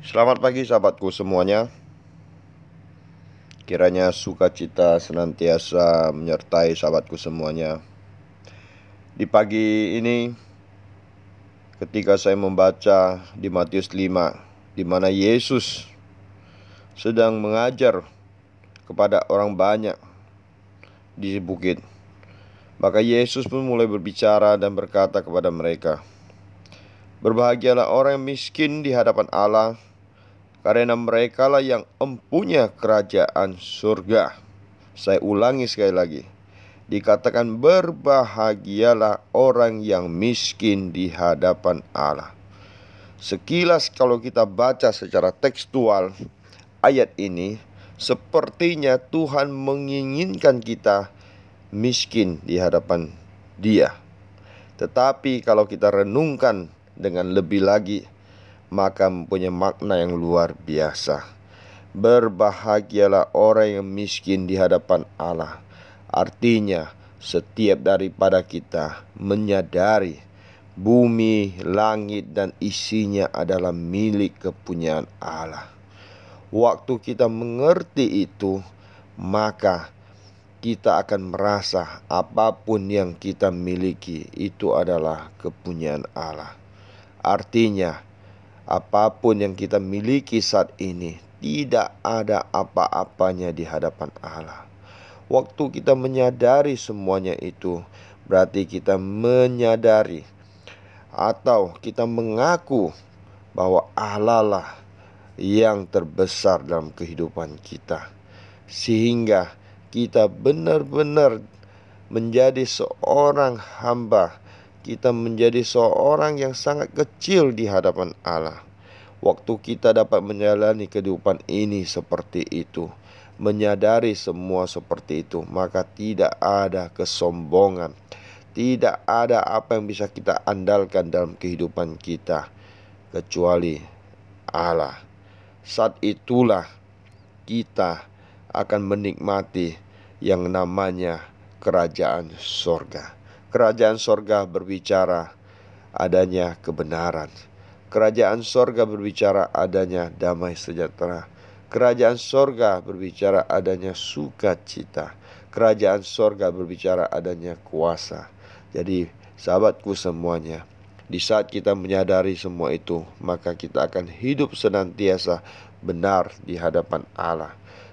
Selamat pagi sahabatku semuanya. Kiranya sukacita senantiasa menyertai sahabatku semuanya. Di pagi ini Ketika saya membaca di Matius 5 di mana Yesus sedang mengajar kepada orang banyak di bukit Maka Yesus pun mulai berbicara dan berkata kepada mereka Berbahagialah orang yang miskin di hadapan Allah karena mereka lah yang empunya kerajaan surga. Saya ulangi sekali lagi. Dikatakan berbahagialah orang yang miskin di hadapan Allah. Sekilas kalau kita baca secara tekstual ayat ini sepertinya Tuhan menginginkan kita miskin di hadapan Dia. Tetapi kalau kita renungkan dengan lebih lagi maka mempunyai makna yang luar biasa. Berbahagialah orang yang miskin di hadapan Allah. Artinya, setiap daripada kita menyadari bumi, langit, dan isinya adalah milik kepunyaan Allah. Waktu kita mengerti itu, maka kita akan merasa apa pun yang kita miliki itu adalah kepunyaan Allah. Artinya, apa pun yang kita miliki saat ini tidak ada apa-apanya di hadapan Allah. Waktu kita menyadari semuanya itu, berarti kita menyadari atau kita mengaku bahwa Allah lah yang terbesar dalam kehidupan kita, sehingga kita benar-benar menjadi seorang hamba kita menjadi seorang yang sangat kecil di hadapan Allah. Waktu kita dapat menjalani kehidupan ini seperti itu, menyadari semua seperti itu, maka tidak ada kesombongan, tidak ada apa yang bisa kita andalkan dalam kehidupan kita kecuali Allah. Saat itulah kita akan menikmati yang namanya kerajaan sorga. Kerajaan sorga berbicara adanya kebenaran. Kerajaan sorga berbicara adanya damai sejahtera. Kerajaan sorga berbicara adanya sukacita. Kerajaan sorga berbicara adanya kuasa. Jadi, sahabatku semuanya, di saat kita menyadari semua itu, maka kita akan hidup senantiasa benar di hadapan Allah.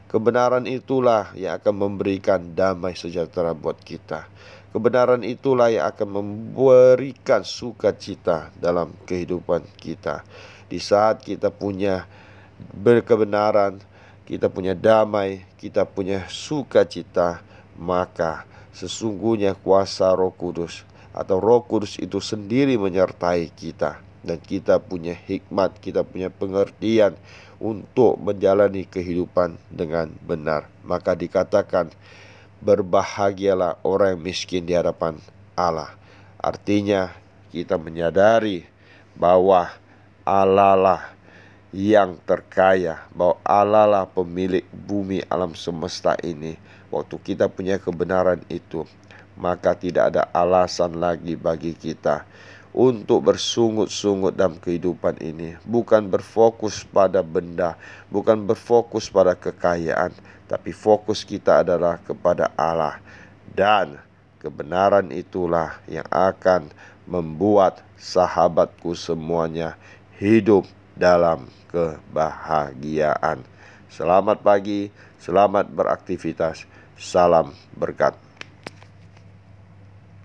Kebenaran itulah yang akan memberikan damai sejahtera buat kita. Kebenaran itulah yang akan memberikan sukacita dalam kehidupan kita. Di saat kita punya berkebenaran, kita punya damai, kita punya sukacita, maka sesungguhnya kuasa Roh Kudus atau Roh Kudus itu sendiri menyertai kita dan kita punya hikmat, kita punya pengertian untuk menjalani kehidupan dengan benar. Maka dikatakan Berbahagialah orang yang miskin di hadapan Allah. Artinya kita menyadari bahwa Allah lah yang terkaya, bahwa Allah lah pemilik bumi alam semesta ini. Waktu kita punya kebenaran itu, maka tidak ada alasan lagi bagi kita untuk bersungut-sungut dalam kehidupan ini, bukan berfokus pada benda, bukan berfokus pada kekayaan, tapi fokus kita adalah kepada Allah, dan kebenaran itulah yang akan membuat sahabatku semuanya hidup dalam kebahagiaan. Selamat pagi, selamat beraktivitas, salam berkat.